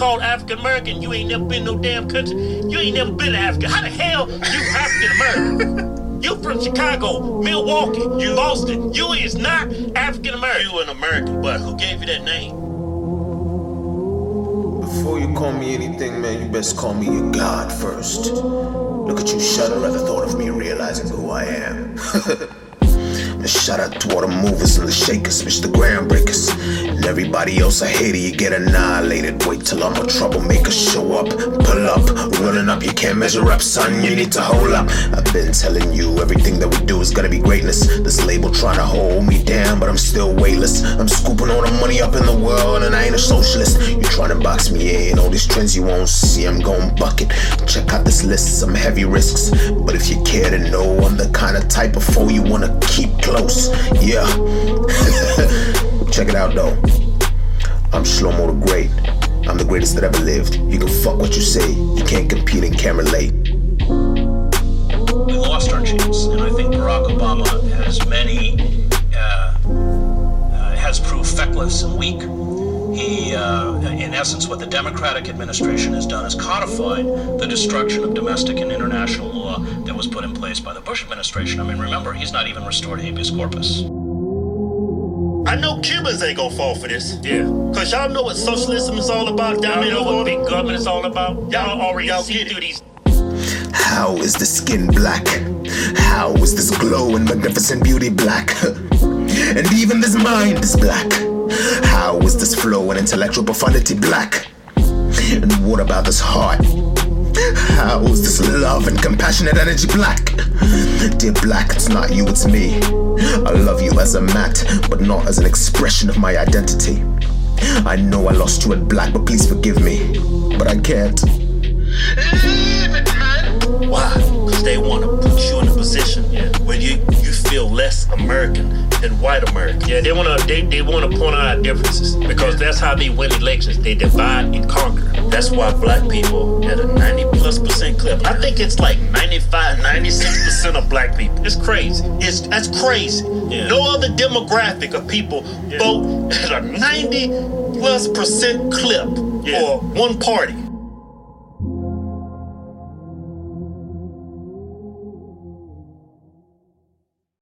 called African American, you ain't never been no damn country. You ain't never been Africa. How the hell you African American? you from Chicago, Milwaukee, you Boston. You is not African American. You an American, but who gave you that name? Before you call me anything, man, you best call me your God first. Look at you shudder at the thought of me realizing who I am. And shout out to all the movers and the shakers, Mr. Groundbreakers. And everybody else, I hate you get annihilated. Wait till I'm a troublemaker, show up, pull up, running up, you can't measure up, son, you need to hold up. I've been telling you, everything that we do is gonna be greatness. This label trying to hold me down, but I'm still weightless. I'm scooping all the money up in the world, and I ain't a socialist. Trying to box me in, all these trends you won't see, I'm going bucket. Check out this list, some heavy risks. But if you care to know, I'm the kind of type of foe you wanna keep close. Yeah. Check it out though. I'm Shlomo the Great. I'm the greatest that ever lived. You can fuck what you say. You can't compete in can't relate. we lost our chance, and I think Barack Obama has many uh, uh, has proved feckless and weak. He, in essence, what the Democratic administration has done is codified the destruction of domestic and international law that was put in place by the Bush administration. I mean, remember, he's not even restored habeas corpus. I know Cubans ain't gonna fall for this. Yeah. Cause y'all know what socialism is all about. Y'all know what big government is all about. Y'all already y'all see through these How is the skin black? How is this glow and magnificent beauty black? and even this mind is black. How is this flow and intellectual profundity black? And what about this heart? How is this love and compassionate energy black? Dear black, it's not you, it's me. I love you as a mat, but not as an expression of my identity. I know I lost you at black, but please forgive me. But I can't. American than white American. Yeah, they want to they, they want to point out our differences because that's how they win elections. They divide and conquer. That's why black people at a 90 plus percent clip. I think it's like 95, 96 percent of black people. It's crazy. It's that's crazy. No other demographic of people vote at a 90 plus percent clip for one party.